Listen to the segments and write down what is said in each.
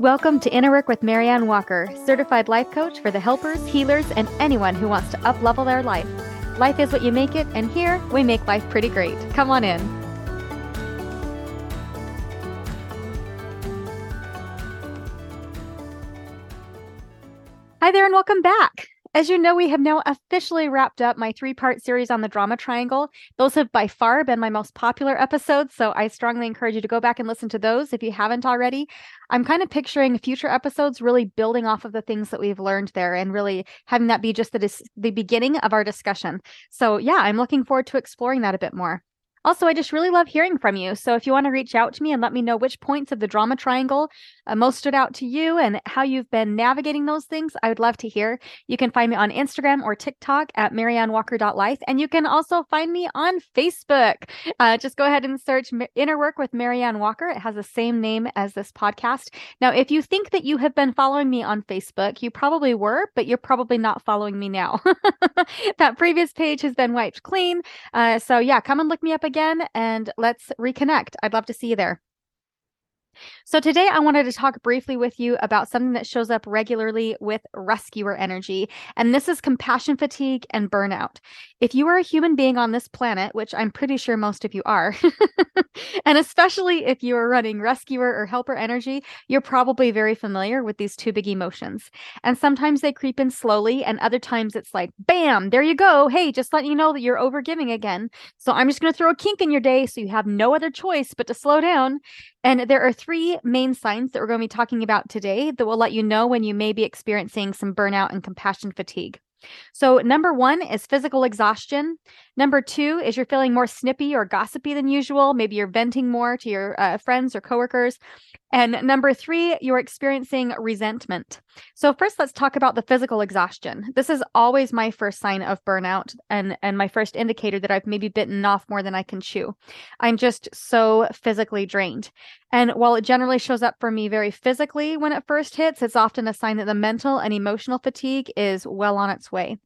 Welcome to Inner Work with Maryann Walker, certified life coach for the helpers, healers, and anyone who wants to uplevel their life. Life is what you make it, and here we make life pretty great. Come on in. Hi there, and welcome back. As you know, we have now officially wrapped up my three part series on the drama triangle. Those have by far been my most popular episodes, so I strongly encourage you to go back and listen to those if you haven't already. I'm kind of picturing future episodes really building off of the things that we've learned there and really having that be just the, dis- the beginning of our discussion. So, yeah, I'm looking forward to exploring that a bit more. Also, I just really love hearing from you. So if you want to reach out to me and let me know which points of the drama triangle uh, most stood out to you and how you've been navigating those things, I would love to hear. You can find me on Instagram or TikTok at maryannwalker.life. And you can also find me on Facebook. Uh, just go ahead and search Inner Work with Maryann Walker. It has the same name as this podcast. Now, if you think that you have been following me on Facebook, you probably were, but you're probably not following me now. that previous page has been wiped clean. Uh, so, yeah, come and look me up again and let's reconnect. I'd love to see you there. So, today I wanted to talk briefly with you about something that shows up regularly with rescuer energy, and this is compassion fatigue and burnout. If you are a human being on this planet, which I'm pretty sure most of you are, and especially if you are running rescuer or helper energy, you're probably very familiar with these two big emotions. And sometimes they creep in slowly, and other times it's like, bam, there you go. Hey, just letting you know that you're overgiving again. So, I'm just going to throw a kink in your day so you have no other choice but to slow down. And there are three main signs that we're going to be talking about today that will let you know when you may be experiencing some burnout and compassion fatigue. So, number one is physical exhaustion. Number two is you're feeling more snippy or gossipy than usual. Maybe you're venting more to your uh, friends or coworkers. And number three, you're experiencing resentment. So, first, let's talk about the physical exhaustion. This is always my first sign of burnout and, and my first indicator that I've maybe bitten off more than I can chew. I'm just so physically drained. And while it generally shows up for me very physically when it first hits, it's often a sign that the mental and emotional fatigue is well on its way.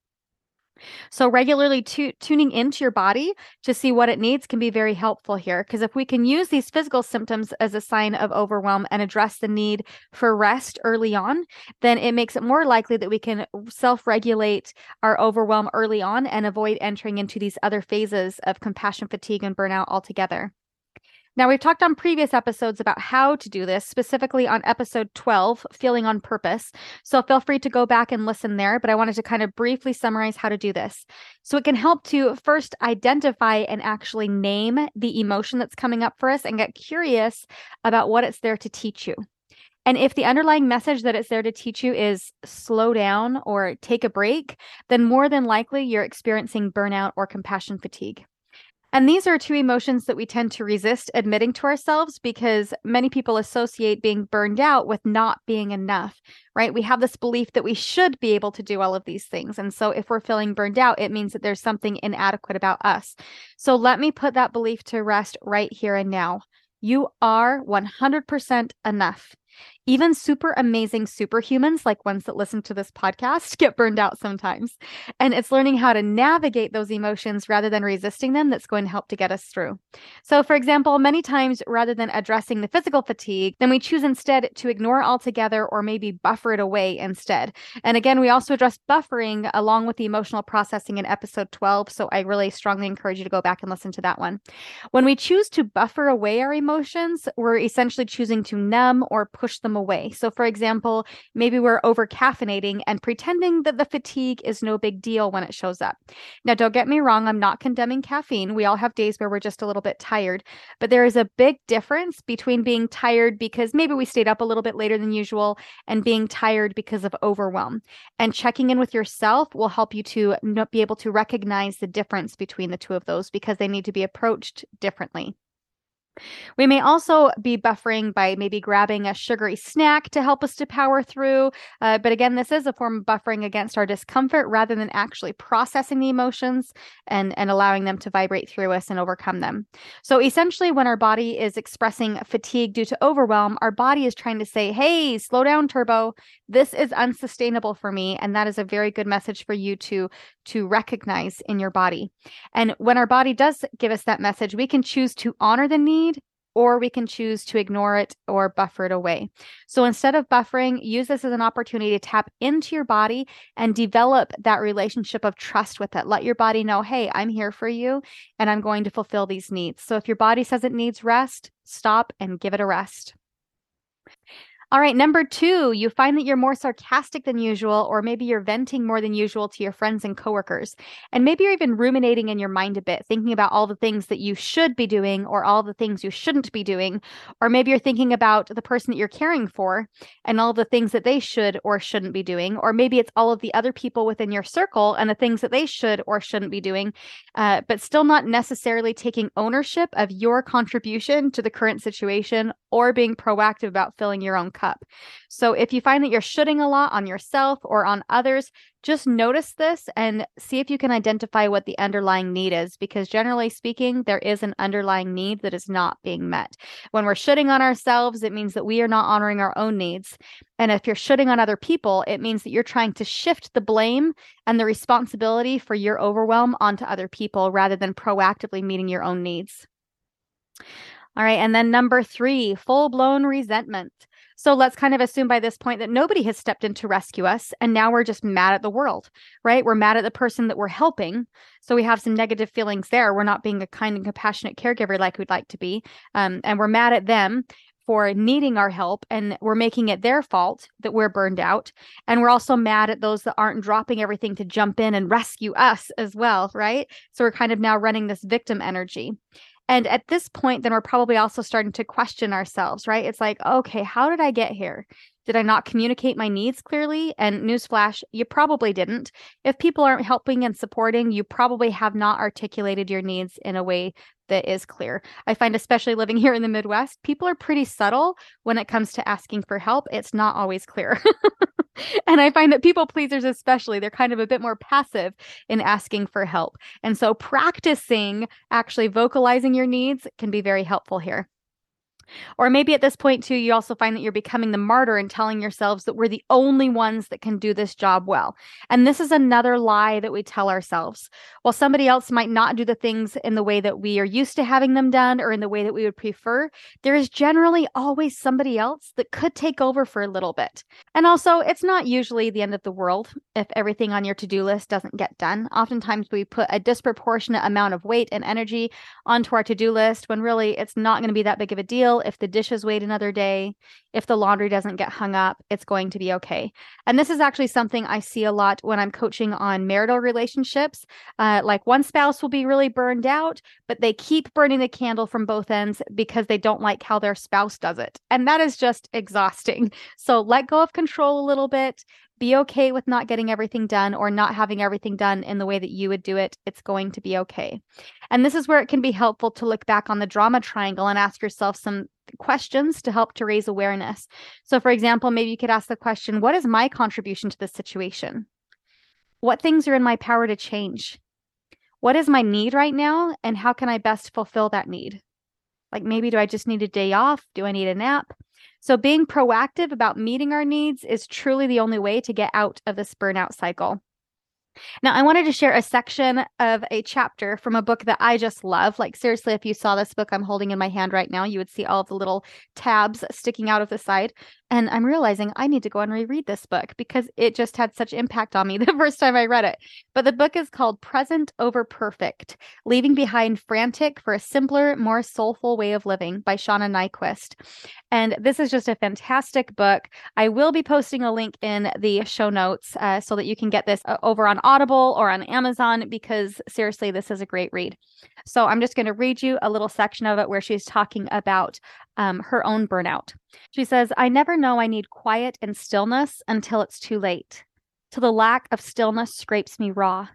So, regularly tu- tuning into your body to see what it needs can be very helpful here. Because if we can use these physical symptoms as a sign of overwhelm and address the need for rest early on, then it makes it more likely that we can self regulate our overwhelm early on and avoid entering into these other phases of compassion fatigue and burnout altogether. Now, we've talked on previous episodes about how to do this, specifically on episode 12, Feeling on Purpose. So feel free to go back and listen there, but I wanted to kind of briefly summarize how to do this. So it can help to first identify and actually name the emotion that's coming up for us and get curious about what it's there to teach you. And if the underlying message that it's there to teach you is slow down or take a break, then more than likely you're experiencing burnout or compassion fatigue. And these are two emotions that we tend to resist admitting to ourselves because many people associate being burned out with not being enough, right? We have this belief that we should be able to do all of these things. And so if we're feeling burned out, it means that there's something inadequate about us. So let me put that belief to rest right here and now. You are 100% enough. Even super amazing superhumans, like ones that listen to this podcast, get burned out sometimes. And it's learning how to navigate those emotions rather than resisting them that's going to help to get us through. So, for example, many times rather than addressing the physical fatigue, then we choose instead to ignore altogether or maybe buffer it away instead. And again, we also address buffering along with the emotional processing in episode 12. So, I really strongly encourage you to go back and listen to that one. When we choose to buffer away our emotions, we're essentially choosing to numb or push them away. So, for example, maybe we're over caffeinating and pretending that the fatigue is no big deal when it shows up. Now, don't get me wrong, I'm not condemning caffeine. We all have days where we're just a little bit tired, but there is a big difference between being tired because maybe we stayed up a little bit later than usual and being tired because of overwhelm. And checking in with yourself will help you to be able to recognize the difference between the two of those because they need to be approached differently. We may also be buffering by maybe grabbing a sugary snack to help us to power through. Uh, but again, this is a form of buffering against our discomfort rather than actually processing the emotions and, and allowing them to vibrate through us and overcome them. So essentially, when our body is expressing fatigue due to overwhelm, our body is trying to say, hey, slow down, turbo. This is unsustainable for me. And that is a very good message for you to, to recognize in your body. And when our body does give us that message, we can choose to honor the need or we can choose to ignore it or buffer it away. So instead of buffering, use this as an opportunity to tap into your body and develop that relationship of trust with it. Let your body know, hey, I'm here for you and I'm going to fulfill these needs. So if your body says it needs rest, stop and give it a rest. All right, number two, you find that you're more sarcastic than usual, or maybe you're venting more than usual to your friends and coworkers. And maybe you're even ruminating in your mind a bit, thinking about all the things that you should be doing or all the things you shouldn't be doing. Or maybe you're thinking about the person that you're caring for and all the things that they should or shouldn't be doing. Or maybe it's all of the other people within your circle and the things that they should or shouldn't be doing, uh, but still not necessarily taking ownership of your contribution to the current situation or being proactive about filling your own cup. So if you find that you're shooting a lot on yourself or on others, just notice this and see if you can identify what the underlying need is because generally speaking there is an underlying need that is not being met. When we're shooting on ourselves it means that we are not honoring our own needs. And if you're shooting on other people it means that you're trying to shift the blame and the responsibility for your overwhelm onto other people rather than proactively meeting your own needs. All right and then number 3 full blown resentment so let's kind of assume by this point that nobody has stepped in to rescue us. And now we're just mad at the world, right? We're mad at the person that we're helping. So we have some negative feelings there. We're not being a kind and compassionate caregiver like we'd like to be. Um, and we're mad at them for needing our help and we're making it their fault that we're burned out. And we're also mad at those that aren't dropping everything to jump in and rescue us as well, right? So we're kind of now running this victim energy. And at this point, then we're probably also starting to question ourselves, right? It's like, okay, how did I get here? Did I not communicate my needs clearly? And newsflash, you probably didn't. If people aren't helping and supporting, you probably have not articulated your needs in a way that is clear. I find, especially living here in the Midwest, people are pretty subtle when it comes to asking for help. It's not always clear. and I find that people pleasers, especially, they're kind of a bit more passive in asking for help. And so practicing actually vocalizing your needs can be very helpful here. Or maybe at this point, too, you also find that you're becoming the martyr and telling yourselves that we're the only ones that can do this job well. And this is another lie that we tell ourselves. While somebody else might not do the things in the way that we are used to having them done or in the way that we would prefer, there is generally always somebody else that could take over for a little bit. And also, it's not usually the end of the world if everything on your to do list doesn't get done. Oftentimes, we put a disproportionate amount of weight and energy onto our to do list when really it's not going to be that big of a deal if the dishes wait another day, if the laundry doesn't get hung up, it's going to be okay. And this is actually something I see a lot when I'm coaching on marital relationships. Uh, like one spouse will be really burned out, but they keep burning the candle from both ends because they don't like how their spouse does it. And that is just exhausting. So let go of control a little bit be okay with not getting everything done or not having everything done in the way that you would do it. It's going to be okay. And this is where it can be helpful to look back on the drama triangle and ask yourself some questions to help to raise awareness. So, for example, maybe you could ask the question What is my contribution to this situation? What things are in my power to change? What is my need right now? And how can I best fulfill that need? Like maybe do I just need a day off? Do I need a nap? So, being proactive about meeting our needs is truly the only way to get out of this burnout cycle. Now, I wanted to share a section of a chapter from a book that I just love. Like, seriously, if you saw this book I'm holding in my hand right now, you would see all of the little tabs sticking out of the side. And I'm realizing I need to go and reread this book because it just had such impact on me the first time I read it. But the book is called Present Over Perfect Leaving Behind Frantic for a Simpler, More Soulful Way of Living by Shauna Niequist. And this is just a fantastic book. I will be posting a link in the show notes uh, so that you can get this uh, over on Audible or on Amazon because seriously, this is a great read. So I'm just going to read you a little section of it where she's talking about um, her own burnout. She says, I never know I need quiet and stillness until it's too late, till the lack of stillness scrapes me raw.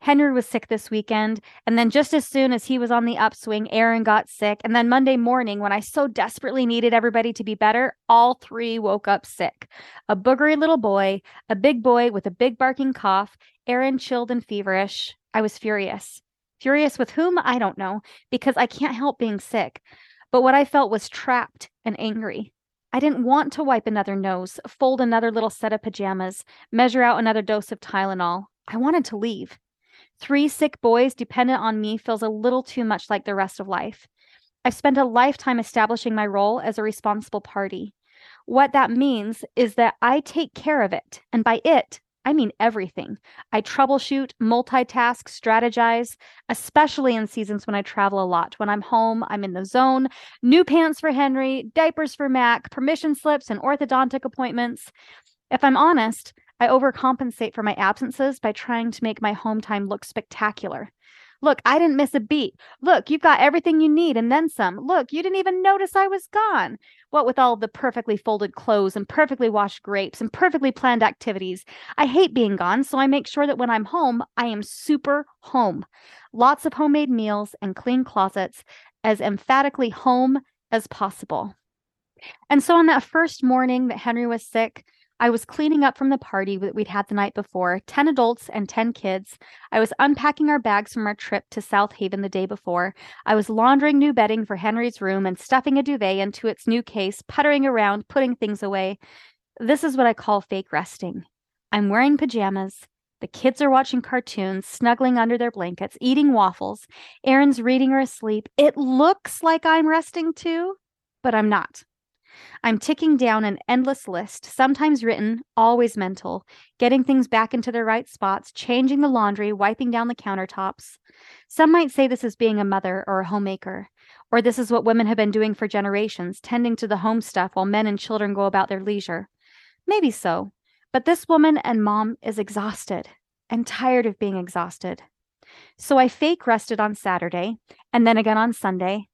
Henry was sick this weekend, and then just as soon as he was on the upswing, Aaron got sick. And then Monday morning, when I so desperately needed everybody to be better, all three woke up sick. A boogery little boy, a big boy with a big barking cough, Aaron chilled and feverish. I was furious. Furious with whom? I don't know, because I can't help being sick. But what I felt was trapped and angry. I didn't want to wipe another nose, fold another little set of pajamas, measure out another dose of Tylenol. I wanted to leave. Three sick boys dependent on me feels a little too much like the rest of life. I've spent a lifetime establishing my role as a responsible party. What that means is that I take care of it. And by it, I mean everything. I troubleshoot, multitask, strategize, especially in seasons when I travel a lot. When I'm home, I'm in the zone. New pants for Henry, diapers for Mac, permission slips, and orthodontic appointments. If I'm honest, I overcompensate for my absences by trying to make my home time look spectacular. Look, I didn't miss a beat. Look, you've got everything you need and then some. Look, you didn't even notice I was gone. What with all the perfectly folded clothes and perfectly washed grapes and perfectly planned activities? I hate being gone, so I make sure that when I'm home, I am super home. Lots of homemade meals and clean closets, as emphatically home as possible. And so on that first morning that Henry was sick, I was cleaning up from the party that we'd had the night before 10 adults and 10 kids. I was unpacking our bags from our trip to South Haven the day before. I was laundering new bedding for Henry's room and stuffing a duvet into its new case, puttering around, putting things away. This is what I call fake resting. I'm wearing pajamas. The kids are watching cartoons, snuggling under their blankets, eating waffles. Aaron's reading or asleep. It looks like I'm resting too, but I'm not. I'm ticking down an endless list, sometimes written, always mental, getting things back into their right spots, changing the laundry, wiping down the countertops. Some might say this is being a mother or a homemaker, or this is what women have been doing for generations, tending to the home stuff while men and children go about their leisure. Maybe so, but this woman and mom is exhausted and tired of being exhausted. So I fake rested on Saturday and then again on Sunday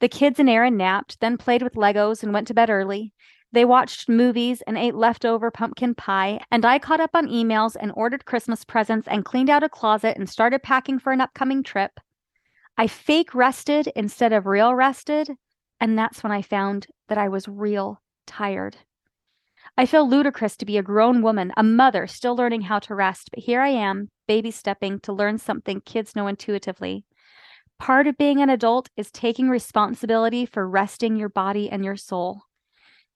the kids and Aaron napped, then played with Legos and went to bed early. They watched movies and ate leftover pumpkin pie, and I caught up on emails and ordered Christmas presents and cleaned out a closet and started packing for an upcoming trip. I fake rested instead of real rested, and that's when I found that I was real tired. I feel ludicrous to be a grown woman, a mother, still learning how to rest, but here I am, baby stepping to learn something kids know intuitively. Part of being an adult is taking responsibility for resting your body and your soul.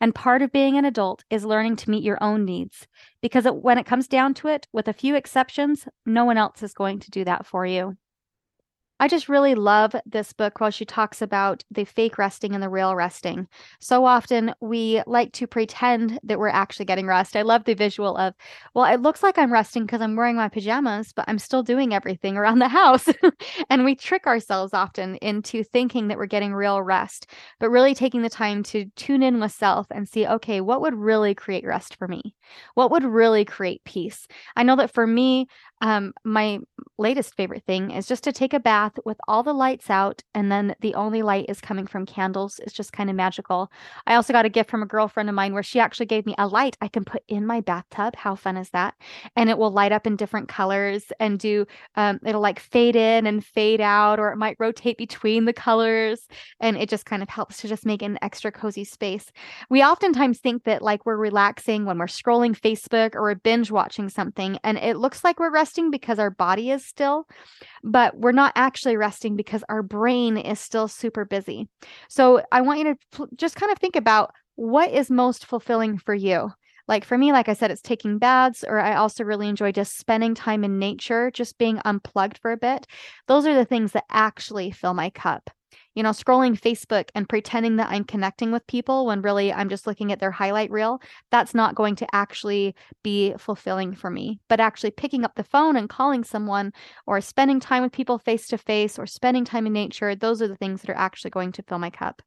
And part of being an adult is learning to meet your own needs because it, when it comes down to it, with a few exceptions, no one else is going to do that for you. I just really love this book while she talks about the fake resting and the real resting. So often we like to pretend that we're actually getting rest. I love the visual of, well, it looks like I'm resting because I'm wearing my pajamas, but I'm still doing everything around the house. and we trick ourselves often into thinking that we're getting real rest, but really taking the time to tune in with self and see, okay, what would really create rest for me? What would really create peace? I know that for me, um, my latest favorite thing is just to take a bath with all the lights out, and then the only light is coming from candles. It's just kind of magical. I also got a gift from a girlfriend of mine where she actually gave me a light I can put in my bathtub. How fun is that? And it will light up in different colors and do, um, it'll like fade in and fade out, or it might rotate between the colors. And it just kind of helps to just make an extra cozy space. We oftentimes think that like we're relaxing when we're scrolling Facebook or we're binge watching something, and it looks like we're resting resting because our body is still, but we're not actually resting because our brain is still super busy. So I want you to just kind of think about what is most fulfilling for you. Like for me, like I said, it's taking baths, or I also really enjoy just spending time in nature, just being unplugged for a bit. Those are the things that actually fill my cup you know, scrolling Facebook and pretending that I'm connecting with people when really I'm just looking at their highlight reel, that's not going to actually be fulfilling for me. But actually picking up the phone and calling someone or spending time with people face to face or spending time in nature, those are the things that are actually going to fill my cup.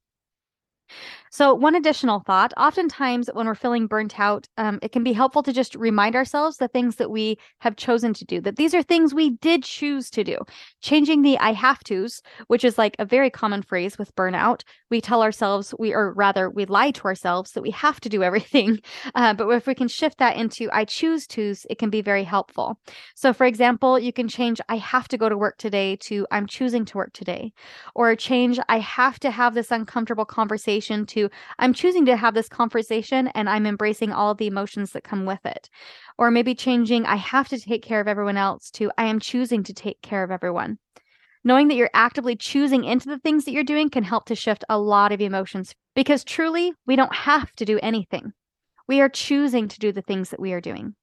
So, one additional thought oftentimes when we're feeling burnt out, um, it can be helpful to just remind ourselves the things that we have chosen to do, that these are things we did choose to do. Changing the I have to's, which is like a very common phrase with burnout. We tell ourselves, we, or rather, we lie to ourselves that we have to do everything. Uh, but if we can shift that into I choose to's, it can be very helpful. So, for example, you can change I have to go to work today to I'm choosing to work today, or change I have to have this uncomfortable conversation to I'm choosing to have this conversation and I'm embracing all the emotions that come with it. Or maybe changing, I have to take care of everyone else to I am choosing to take care of everyone. Knowing that you're actively choosing into the things that you're doing can help to shift a lot of emotions because truly, we don't have to do anything. We are choosing to do the things that we are doing.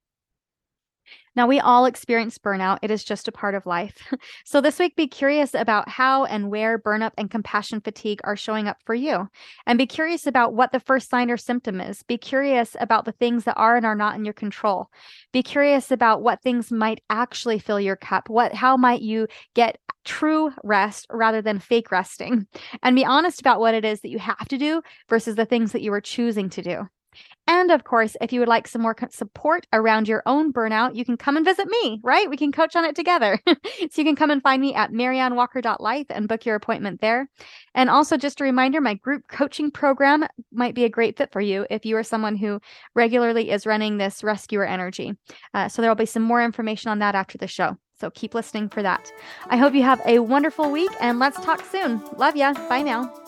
Now, we all experience burnout. It is just a part of life. So, this week, be curious about how and where burnout and compassion fatigue are showing up for you. And be curious about what the first sign or symptom is. Be curious about the things that are and are not in your control. Be curious about what things might actually fill your cup. What, how might you get true rest rather than fake resting? And be honest about what it is that you have to do versus the things that you are choosing to do. And of course, if you would like some more support around your own burnout, you can come and visit me, right? We can coach on it together. so you can come and find me at maryannwalker.life and book your appointment there. And also, just a reminder my group coaching program might be a great fit for you if you are someone who regularly is running this rescuer energy. Uh, so there will be some more information on that after the show. So keep listening for that. I hope you have a wonderful week and let's talk soon. Love ya. Bye now.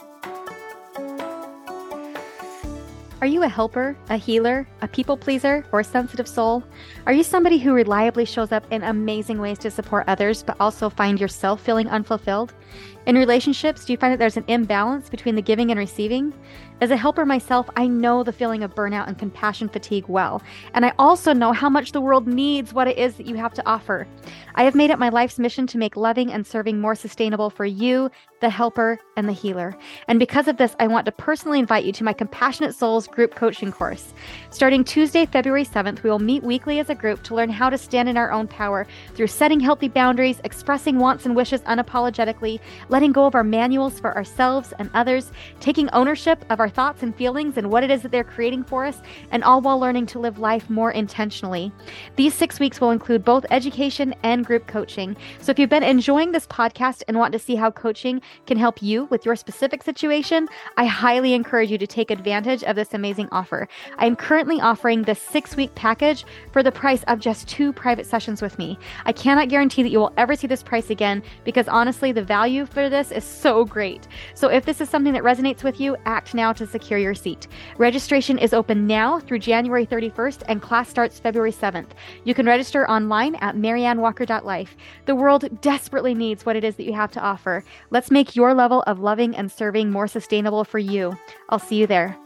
Are you a helper, a healer, a people pleaser, or a sensitive soul? Are you somebody who reliably shows up in amazing ways to support others, but also find yourself feeling unfulfilled? In relationships, do you find that there's an imbalance between the giving and receiving? As a helper myself, I know the feeling of burnout and compassion fatigue well, and I also know how much the world needs what it is that you have to offer. I have made it my life's mission to make loving and serving more sustainable for you, the helper, and the healer. And because of this, I want to personally invite you to my Compassionate Souls group coaching course. Starting Tuesday, February 7th, we will meet weekly as a group to learn how to stand in our own power through setting healthy boundaries, expressing wants and wishes unapologetically, letting go of our manuals for ourselves and others, taking ownership of our thoughts and feelings and what it is that they're creating for us, and all while learning to live life more intentionally. These six weeks will include both education and group coaching. So if you've been enjoying this podcast and want to see how coaching can help you with your specific situation, I highly encourage you to take advantage of this amazing offer. I am currently offering the six week package for the price of just two private sessions with me. I cannot guarantee that you will ever see this price again because honestly, the value for this is so great. So if this is something that resonates with you, act now to secure your seat. Registration is open now through January 31st and class starts February 7th. You can register online at maryannwalker.life. The world desperately needs what it is that you have to offer. Let's make your level of loving and serving more sustainable for you. I'll see you there.